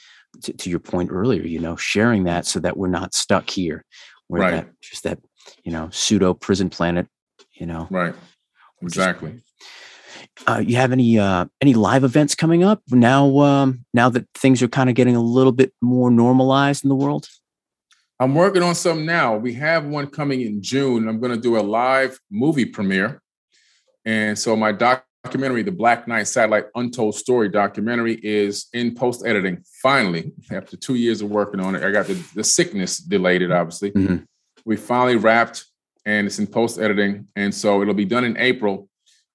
S1: to, to your point earlier, you know, sharing that so that we're not stuck here where right. that just that, you know, pseudo prison planet, you know.
S3: Right. Exactly.
S1: Uh, you have any uh, any live events coming up now? Um, now that things are kind of getting a little bit more normalized in the world.
S3: I'm working on some now. We have one coming in June. I'm going to do a live movie premiere. And so my documentary, The Black Knight Satellite Untold Story documentary, is in post editing. Finally, after two years of working on it, I got the, the sickness delayed it, obviously. Mm-hmm. We finally wrapped and it's in post editing. And so it'll be done in April.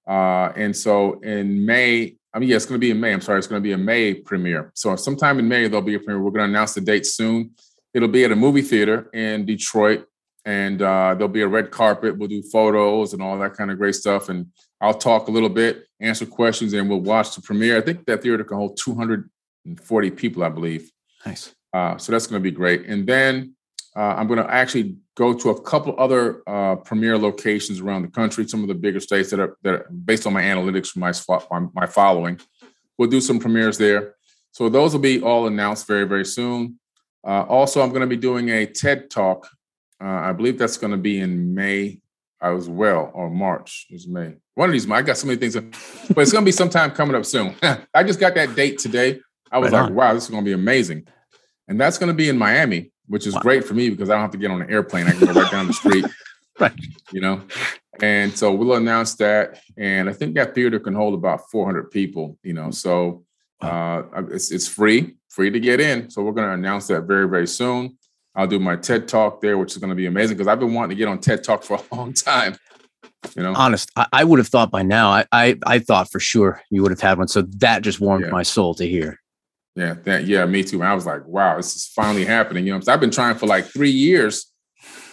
S3: Uh, and so in May, I mean, yeah, it's going to be in May. I'm sorry, it's going to be a May premiere. So sometime in May, there'll be a premiere. We're going to announce the date soon. It'll be at a movie theater in Detroit. and uh, there'll be a red carpet. We'll do photos and all that kind of great stuff. And I'll talk a little bit, answer questions, and we'll watch the premiere. I think that theater can hold 240 people, I believe.
S1: Nice.
S3: Uh, so that's going to be great. And then uh, I'm going to actually go to a couple other uh, premiere locations around the country. Some of the bigger states that are that are based on my analytics from my my following. We'll do some premieres there. So those will be all announced very very soon. Uh, also, I'm going to be doing a TED talk. Uh, I believe that's going to be in May as well, or March. It's May. One of these. I got so many things, but it's going to be sometime coming up soon. <laughs> I just got that date today. I was right like, on. wow, this is going to be amazing, and that's going to be in Miami which is wow. great for me because I don't have to get on an airplane. I can go right down the street. <laughs>
S1: right.
S3: You know, and so we'll announce that. And I think that theater can hold about 400 people, you know, so uh, it's, it's free, free to get in. So we're going to announce that very, very soon. I'll do my TED talk there, which is going to be amazing because I've been wanting to get on TED talk for a <laughs> long time. You know,
S1: honest, I, I would have thought by now. I, I, I thought for sure you would have had one. So that just warmed yeah. my soul to hear.
S3: Yeah, that, yeah, me too. I was like, wow, this is finally happening. You know, I've been trying for like three years,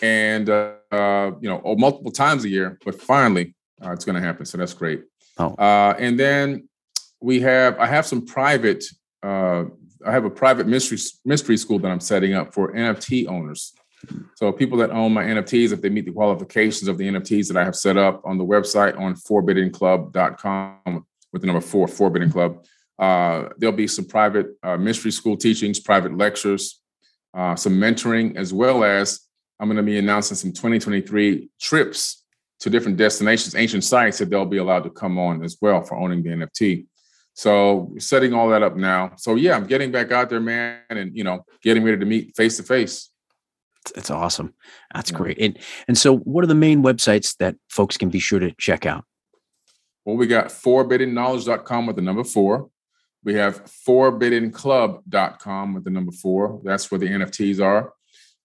S3: and uh, uh, you know, multiple times a year, but finally, uh, it's going to happen. So that's great. Oh. Uh, and then we have, I have some private, uh, I have a private mystery mystery school that I'm setting up for NFT owners. So people that own my NFTs, if they meet the qualifications of the NFTs that I have set up on the website on forbiddenclub.com with the number four, Forbidden Club uh, there'll be some private uh, mystery school teachings, private lectures, uh, some mentoring, as well as I'm going to be announcing some 2023 trips to different destinations, ancient sites that they'll be allowed to come on as well for owning the NFT. So setting all that up now. So yeah, I'm getting back out there, man, and you know, getting ready to meet face to face.
S1: It's awesome. That's yeah. great. And and so, what are the main websites that folks can be sure to check out?
S3: Well, we got forbiddenknowledge.com with the number four. We have forbiddenclub.com with the number four. That's where the NFTs are.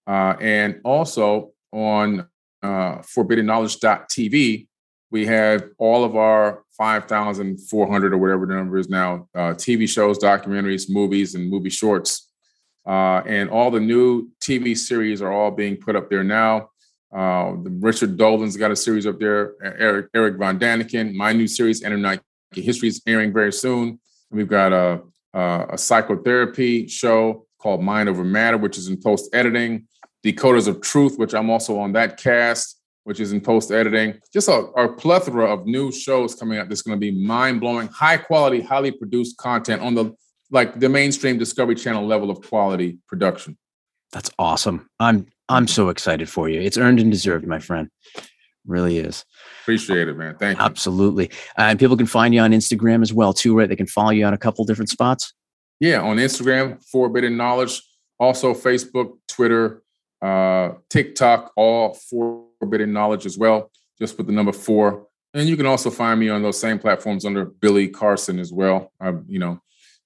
S3: Uh, and also on uh, forbiddenknowledge.tv, we have all of our 5,400 or whatever the number is now uh, TV shows, documentaries, movies, and movie shorts. Uh, and all the new TV series are all being put up there now. Uh, Richard Dolan's got a series up there. Eric, Erich von Däniken, my new series, Internet History, is airing very soon. We've got a, a, a psychotherapy show called Mind Over Matter, which is in post editing. Decoders of Truth, which I'm also on that cast, which is in post editing. Just a, a, plethora of new shows coming up that's going to be mind blowing, high quality, highly produced content on the like the mainstream Discovery Channel level of quality production.
S1: That's awesome. I'm I'm so excited for you. It's earned and deserved, my friend. Really is.
S3: Appreciate it, man. Thank
S1: you. Absolutely. Uh, and people can find you on Instagram as well, too, right? They can follow you on a couple different spots.
S3: Yeah, on Instagram, Forbidden Knowledge. Also, Facebook, Twitter, uh, TikTok, all Forbidden Knowledge as well. Just put the number four. And you can also find me on those same platforms under Billy Carson as well. Uh, you know,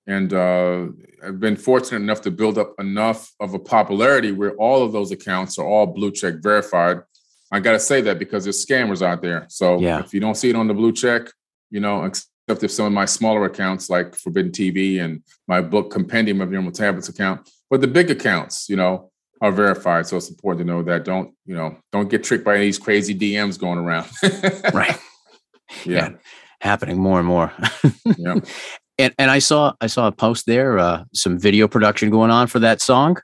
S3: and uh, I've been fortunate enough to build up enough of a popularity where all of those accounts are all blue check verified I got to say that because there's scammers out there. So yeah. if you don't see it on the blue check, you know, except if some of my smaller accounts like Forbidden TV and my book Compendium of Emerald Tablets account, but the big accounts, you know, are verified. So it's important to know that don't, you know, don't get tricked by these crazy DMs going around. <laughs>
S1: right. Yeah. yeah. Happening more and more. yeah. <laughs> And and I saw I saw a post there, uh, some video production going on for that song.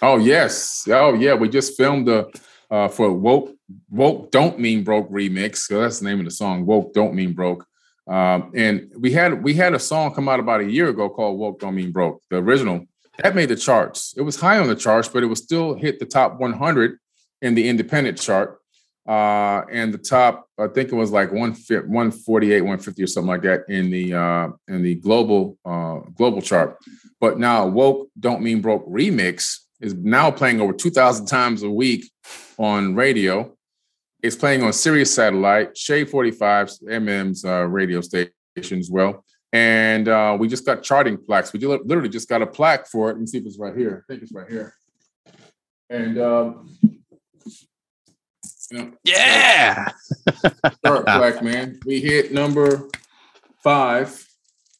S3: Oh yes. Oh yeah. We just filmed the uh, for woke woke don't mean broke remix. So that's the name of the song. Woke don't mean broke. Um, and we had we had a song come out about a year ago called Woke Don't Mean Broke. The original that made the charts. It was high on the charts, but it was still hit the top 100 in the independent chart. Uh, and the top, I think it was like 148, 150 or something like that in the uh, in the global uh, global chart. But now woke don't mean broke remix is now playing over 2,000 times a week on radio. It's playing on Sirius Satellite, Shade 45, Eminem's uh, radio station as well. And uh, we just got charting plaques. We literally just got a plaque for it. Let me see if it's right here. I think it's right here. And um,
S1: you know, yeah, <laughs>
S3: chart plaque, man. We hit number five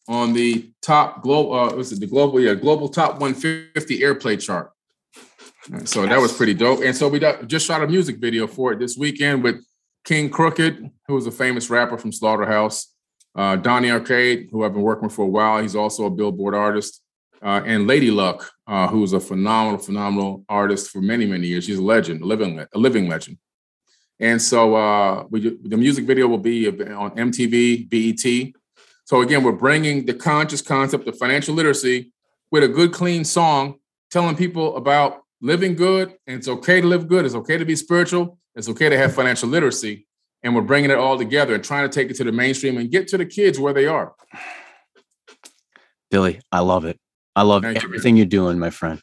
S3: on the top global. Uh, was it the global? Yeah, global top 150 airplay chart. So yes. that was pretty dope. And so we just shot a music video for it this weekend with KXNG Crooked, who was a famous rapper from Slaughterhouse, uh, Donny Arcade, who I've been working with for a while. He's also a Billboard artist, uh, and Lady Luck, uh, who's a phenomenal, phenomenal artist for many, many years. She's a legend, a living, a living legend. And so uh, we, the music video will be on MTV, BET. So again, we're bringing the conscious concept of financial literacy with a good, clean song, telling people about living good. And it's okay to live good. It's okay to be spiritual. It's okay to have financial literacy. And we're bringing it all together and trying to take it to the mainstream and get to the kids where they are.
S1: Billy, I love it. I love Thank everything you, are doing, my friend.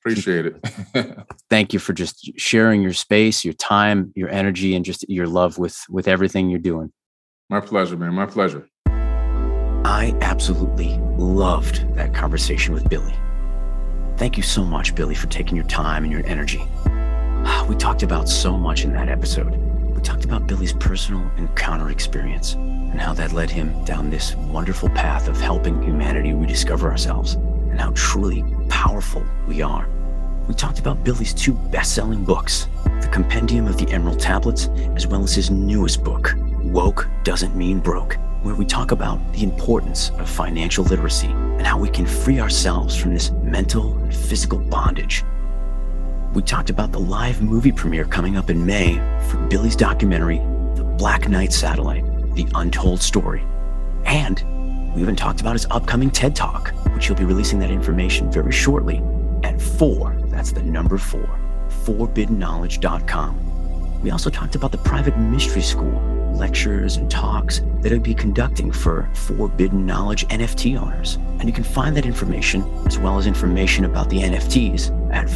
S3: Appreciate it. <laughs>
S1: Thank you for just sharing your space, your time, your energy, and just your love with with everything you're doing.
S3: My pleasure, man. My pleasure.
S1: I absolutely loved that conversation with Billy. Thank you so much, Billy, for taking your time and your energy. Ah, we talked about so much in that episode. We talked about Billy's personal encounter experience and how that led him down this wonderful path of helping humanity rediscover ourselves and how truly powerful we are. We talked about Billy's two best selling books The Compendium of the Emerald Tablets, as well as his newest book, Woke Doesn't Mean Broke, where we talk about the importance of financial literacy and how we can free ourselves from this mental and physical bondage. We talked about the live movie premiere coming up in May for Billy's documentary, The Black Knight Satellite The Untold Story. And we even talked about his upcoming TED Talk, which he'll be releasing that information very shortly at four. That's the number four, forbiddenknowledge.com. We also talked about the private mystery school, lectures, and talks that he'll be conducting for Forbidden Knowledge NFT owners. And you can find that information, as well as information about the NFTs, at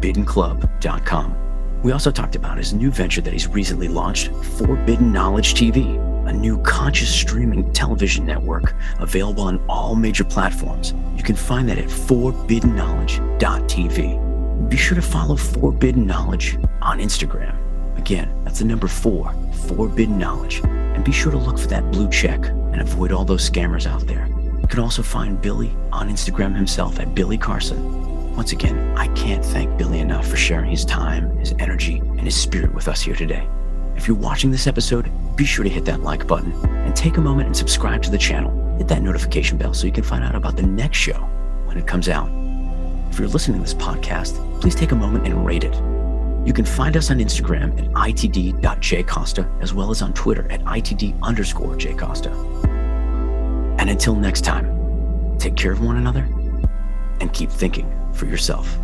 S1: forbiddenclub.com. We also talked about his new venture that he's recently launched, Forbidden Knowledge TV, a new conscious streaming television network available on all major platforms. You can find that at forbiddenknowledge.tv. Be sure to follow Forbidden Knowledge on Instagram. Again, that's the number four, Forbidden Knowledge. And be sure to look for that blue check and avoid all those scammers out there. You can also find Billy on Instagram himself at Billy Carson. Once again, I can't thank Billy enough for sharing his time, his energy, and his spirit with us here today. If you're watching this episode, be sure to hit that like button and take a moment and subscribe to the channel. Hit that notification bell so you can find out about the next show when it comes out. If you're listening to this podcast, please take a moment and rate it. You can find us on Instagram at itd.jcosta as well as on Twitter at itd underscore jcosta. And until next time, take care of one another and keep thinking for yourself.